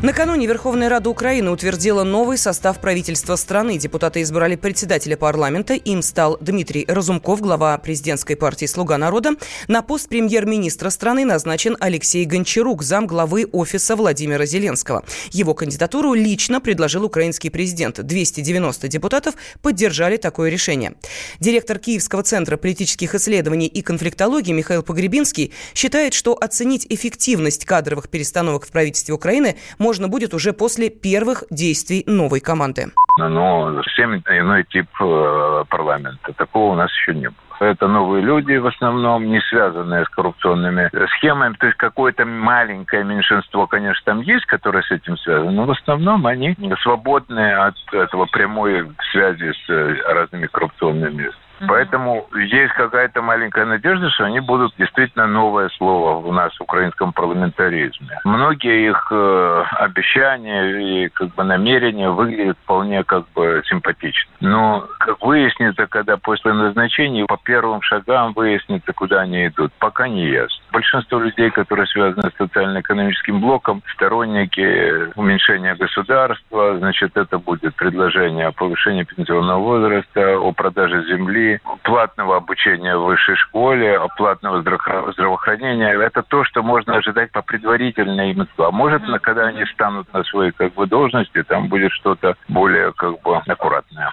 Накануне Верховная Рада Украины утвердила новый состав правительства страны. Депутаты избрали председателя парламента. Им стал Дмитрий Разумков, глава президентской партии «Слуга народа». На пост премьер-министра страны назначен Алексей Гончарук, зам главы офиса Владимира Зеленского. Его кандидатуру лично предложил украинский президент. 290 депутатов поддержали такое решение. Директор Киевского центра политических исследований и конфликтологии Михаил Погребинский считает, что оценить эффективность кадровых перестановок в правительстве Украины – будет уже после первых действий новой команды. Но совсем иной тип э, парламента. Такого у нас еще не было. Это новые люди, в основном не связанные с коррупционными схемами. То есть какое-то маленькое меньшинство, конечно, там есть, которое с этим связано, но в основном они свободны от этого прямой связи с э, разными коррупционными Поэтому есть какая-то маленькая надежда, что они будут действительно новое слово в нас, в украинском парламентаризме. Многие их э, обещания и как бы намерения выглядят вполне как бы симпатично. Но, как выяснится, когда после назначения по первым шагам выяснится, куда они идут, пока не ясно. Большинство людей, которые связаны с социально-экономическим блоком, сторонники уменьшения государства, значит, это будет предложение о повышении пенсионного возраста, о продаже земли, платного обучения в высшей школе, платного здравоохранения. Это то, что можно ожидать по предварительной им. А может, когда они станут на свои как бы, должности, там будет что-то более как бы аккуратное.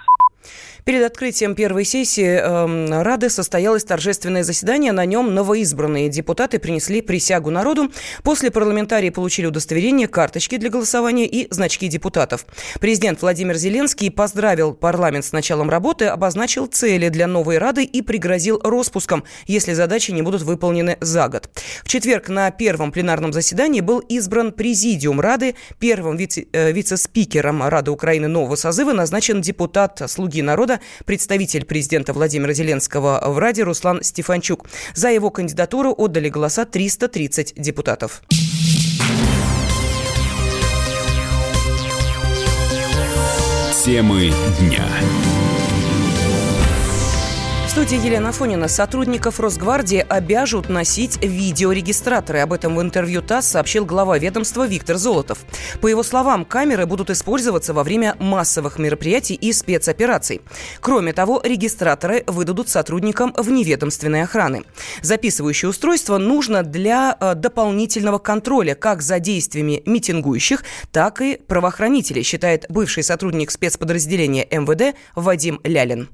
Перед открытием первой сессии э, Рады состоялось торжественное заседание. На нем новоизбранные депутаты принесли присягу народу. После парламентарии получили удостоверение, карточки для голосования и значки депутатов. Президент Владимир Зеленский поздравил парламент с началом работы, обозначил цели для новой Рады и пригрозил распуском, если задачи не будут выполнены за год. В четверг на первом пленарном заседании был избран президиум Рады. Первым э, вице-спикером Рады Украины нового созыва назначен депутат «Слуги народа» представитель президента Владимира Зеленского в Раде Руслан Стефанчук. За его кандидатуру отдали голоса 330 депутатов. Темы дня студии Елена Фонина. Сотрудников Росгвардии обяжут носить видеорегистраторы. Об этом в интервью ТАСС сообщил глава ведомства Виктор Золотов. По его словам, камеры будут использоваться во время массовых мероприятий и спецопераций. Кроме того, регистраторы выдадут сотрудникам вневедомственной охраны. Записывающее устройство нужно для э, дополнительного контроля как за действиями митингующих, так и правоохранителей, считает бывший сотрудник спецподразделения МВД Вадим Лялин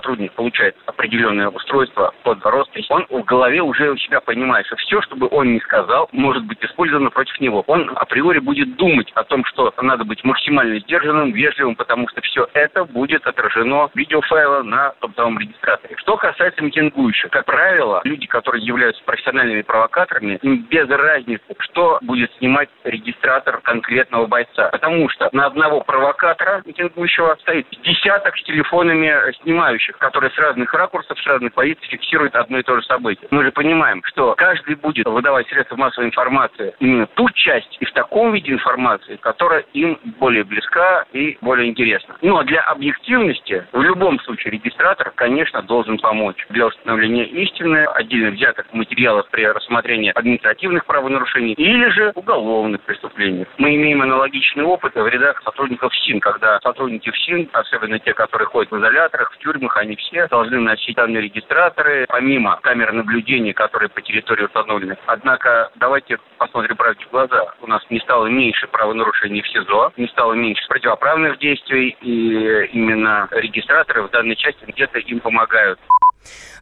сотрудник получает определенное устройство под роспись, он в голове уже у себя понимает, что все, что бы он ни сказал, может быть использовано против него. Он априори будет думать о том, что надо быть максимально сдержанным, вежливым, потому что все это будет отражено в видеофайле на топ-даун регистраторе. Что касается митингующих, как правило, люди, которые являются профессиональными провокаторами, им без разницы, что будет снимать регистратор конкретного бойца. Потому что на одного провокатора митингующего стоит десяток с телефонами снимающих, которые с разных ракурсов, с разных позиций фиксируют одно и то же событие. Мы же понимаем, что каждый будет выдавать средства массовой информации именно ту часть и в таком виде информации, которая им более близка и более интересна. А для объективности в любом случае регистратор, конечно, должен помочь для установления истины, отдельно взятых материалов при рассмотрении административных правонарушений или же уголовных преступлений. Мы имеем аналогичный опыт в рядах сотрудников СИН, когда сотрудники СИН, особенно те, которые ходят в изоляторах, в тюрьмах они все должны носить данные регистраторы, помимо камер наблюдения, которые по территории установлены. Однако давайте посмотрим правде в глаза. У нас не стало меньше правонарушений в СИЗО, не стало меньше противоправных действий, и именно регистраторы в данной части где-то им помогают.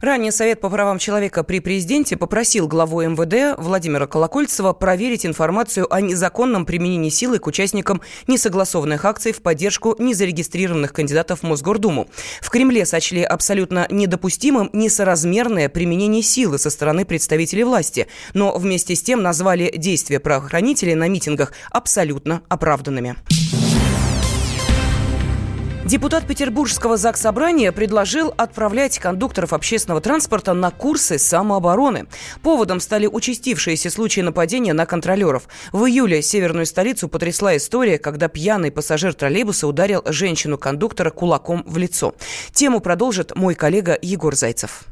Ранее Совет по правам человека при президенте попросил главу МВД Владимира Колокольцева проверить информацию о незаконном применении силы к участникам несогласованных акций в поддержку незарегистрированных кандидатов в Мосгордуму. В Кремле сочли абсолютно недопустимым несоразмерное применение силы со стороны представителей власти, но вместе с тем назвали действия правоохранителей на митингах абсолютно оправданными. Депутат Петербургского ЗАГС Собрания предложил отправлять кондукторов общественного транспорта на курсы самообороны. Поводом стали участившиеся случаи нападения на контролеров. В июле северную столицу потрясла история, когда пьяный пассажир троллейбуса ударил женщину-кондуктора кулаком в лицо. Тему продолжит мой коллега Егор Зайцев.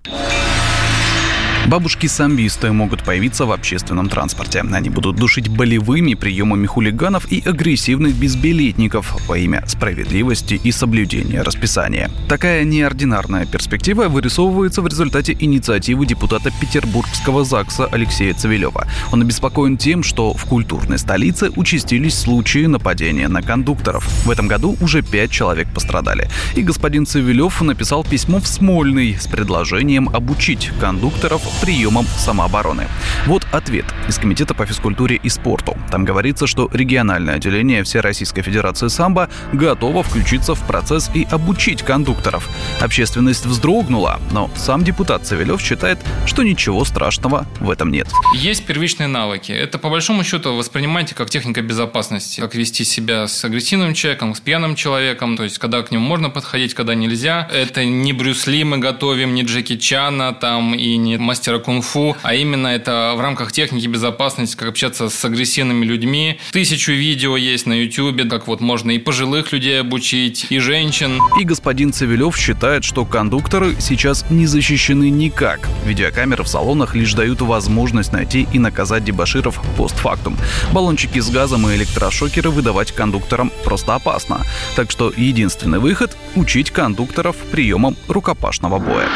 Бабушки-самбисты могут появиться в общественном транспорте. Они будут душить болевыми приемами хулиганов и агрессивных безбилетников во имя справедливости и соблюдения расписания. Такая неординарная перспектива вырисовывается в результате инициативы депутата Петербургского ЗАГСа Алексея Цивилева. Он обеспокоен тем, что в культурной столице участились случаи нападения на кондукторов. В этом году уже пять человек пострадали. И господин Цивилев написал письмо в Смольный с предложением обучить кондукторов приемам самообороны. Вот ответ из Комитета по физкультуре и спорту. Там говорится, что региональное отделение Всероссийской Федерации самбо готово включиться в процесс и обучить кондукторов. Общественность вздрогнула, но сам депутат Цивилев считает, что ничего страшного в этом нет. Есть первичные навыки. Это по большому счету воспринимайте как техника безопасности. Как вести себя с агрессивным человеком, с пьяным человеком, то есть когда к нему можно подходить, когда нельзя. Это не Брюс Ли мы готовим, не Джеки Чана там и не мастера кунг-фу, а именно это в рамках техники безопасности, как общаться с агрессивными людьми. Тысячу видео есть на YouTube, как вот можно и пожилых людей обучить, и женщин. И господин Цивилев считает, что кондукторы сейчас не защищены никак. Видеокамеры в салонах лишь дают возможность найти и наказать дебаширов постфактум. Баллончики с газом и электрошокеры выдавать кондукторам просто опасно. Так что единственный выход – учить кондукторов приемам рукопашного боя.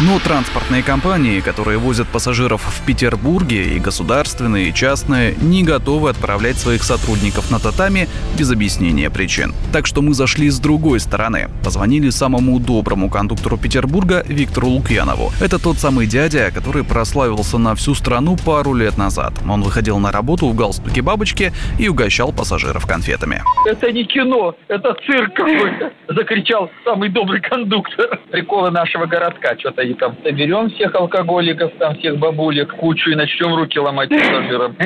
Но транспортные компании, которые возят пассажиров в Петербурге, и государственные, и частные, не готовы отправлять своих сотрудников на татами без объяснения причин. Так что мы зашли с другой стороны. Позвонили самому доброму кондуктору Петербурга Виктору Лукьянову. Это тот самый дядя, который прославился на всю страну пару лет назад. Он выходил на работу в галстуке бабочки и угощал пассажиров конфетами. Это не кино, это цирк какой-то, закричал самый добрый кондуктор. Приколы нашего городка, что-то там соберем всех алкоголиков, там всех бабулек, кучу и начнем руки ломать пассажирам.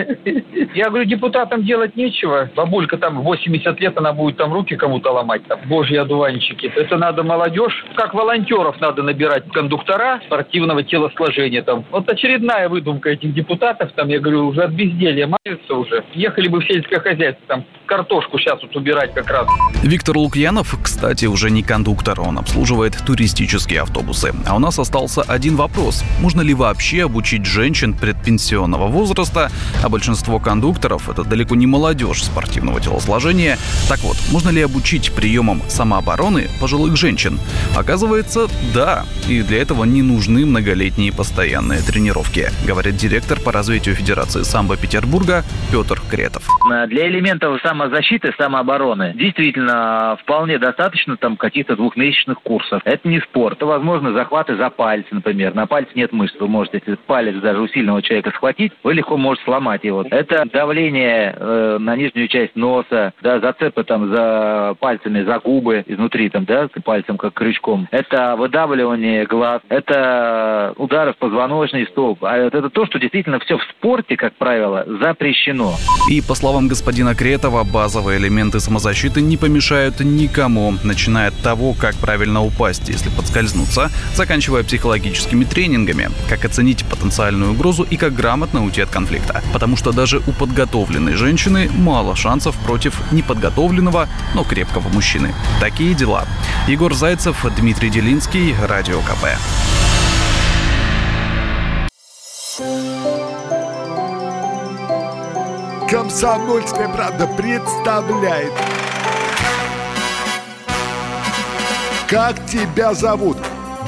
Я говорю, депутатам делать нечего. Бабулька там 80 лет, она будет там руки кому-то ломать. Там, божьи одуванчики. Это надо молодежь. Как волонтеров надо набирать кондуктора спортивного телосложения. Там. Вот очередная выдумка этих депутатов. Там, я говорю, уже от безделья маются уже. Ехали бы в сельское хозяйство. Там картошку сейчас вот убирать как раз. Виктор Лукьянов, кстати, уже не кондуктор. Он обслуживает туристические автобусы. А у нас остался один вопрос. Можно ли вообще обучить женщин предпенсионного возраста, а большинство кондукторов – это далеко не молодежь спортивного телосложения. Так вот, можно ли обучить приемам самообороны пожилых женщин? Оказывается, да. И для этого не нужны многолетние постоянные тренировки, говорит директор по развитию Федерации самбо Петербурга Петр Кретов. Для элементов самозащиты, самообороны действительно вполне достаточно там каких-то двухмесячных курсов. Это не спорт. Это, возможно, захваты за пальцы, например. На пальце нет мышц. Вы можете, если палец даже у сильного человека схватить, вы легко можете сломать его. Это давление э, на нижнюю часть носа, да, зацепы там за пальцами, за губы изнутри там, да, пальцем как крючком. Это выдавливание глаз. Это удары в позвоночный столб. А это то, что действительно все в спорте, как правило, запрещено. И по словам господина Кретова, базовые элементы самозащиты не помешают никому, начиная от того, как правильно упасть, если подскользнуться, заканчивая психологическими тренингами, как оценить потенциальную угрозу и как грамотно уйти от конфликта. Потому что даже у подготовленной женщины мало шансов против неподготовленного, но крепкого мужчины. Такие дела. Егор Зайцев, Дмитрий Делинский, Радио КП. Комсомольская правда представляет. Как тебя зовут?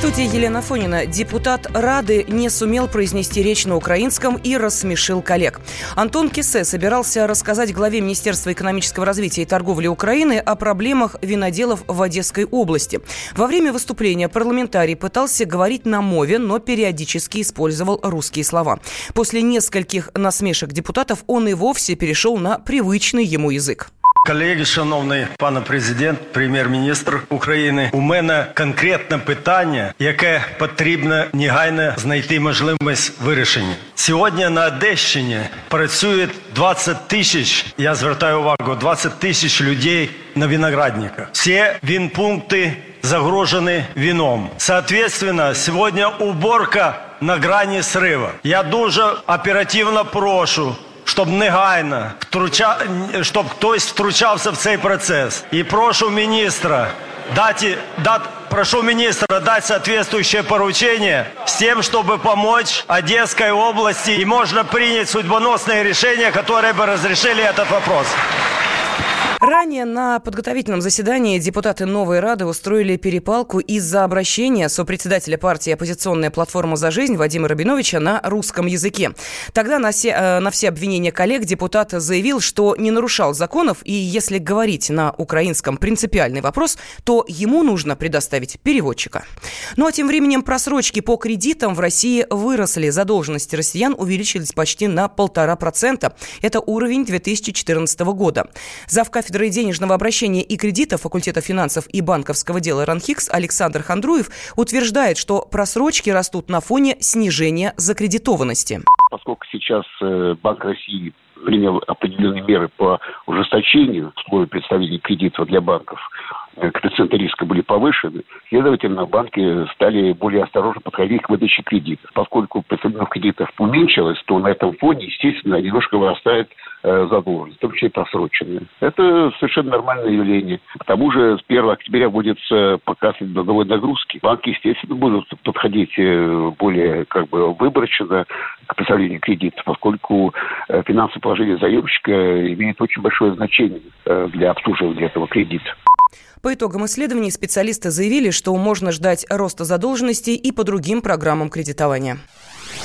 Студии Елена Фонина. Депутат Рады не сумел произнести речь на украинском и рассмешил коллег. Антон Кисе собирался рассказать главе Министерства экономического развития и торговли Украины о проблемах виноделов в Одесской области. Во время выступления парламентарий пытался говорить на мове, но периодически использовал русские слова. После нескольких насмешек депутатов он и вовсе перешел на привычный ему язык. Колеги, шановний пане президент, прем'єр-міністр України, у мене конкретне питання, яке потрібно негайно знайти можливість вирішення. Сьогодні на Одещині працює 20 тисяч, я звертаю увагу, 20 тисяч людей на виноградниках. Всі винпункти загрожені вином. Соответственно, сьогодні уборка на грані срива. Я дуже оперативно прошу щоб негайно втруча... щоб хтось втручався в цей процес. І прошу міністра дати, дати прошу министра дать соответствующее поручение с тем, чтобы помочь Одесской области и можно принять судьбоносные решения, которые бы разрешили этот вопрос. Ранее на подготовительном заседании депутаты Новой Рады устроили перепалку из-за обращения сопредседателя партии «Оппозиционная платформа за жизнь» Вадима Рабиновича на русском языке. Тогда на все, э, на все обвинения коллег депутат заявил, что не нарушал законов, и если говорить на украинском принципиальный вопрос, то ему нужно предоставить переводчика. Ну а тем временем просрочки по кредитам в России выросли. Задолженности россиян увеличились почти на полтора процента. Это уровень 2014 года. Завкафедрой кафедрой денежного обращения и кредита факультета финансов и банковского дела РАНХИКС Александр Хандруев утверждает, что просрочки растут на фоне снижения закредитованности. Поскольку сейчас э, Банк России принял определенные меры по ужесточению условий представления кредитов для банков, Э, коэффициенты риска были повышены, следовательно, банки стали более осторожно подходить к выдаче кредитов. Поскольку представленных кредитов уменьшилось, то на этом фоне, естественно, немножко вырастает задолженность, в том числе просроченная. Это совершенно нормальное явление. К тому же с 1 октября будет показ долговой нагрузки. Банки, естественно, будут подходить э, более как бы выборочно к представлению кредитов, поскольку финансовое положение заемщика имеет очень большое значение для обслуживания этого кредита. По итогам исследований специалисты заявили, что можно ждать роста задолженности и по другим программам кредитования.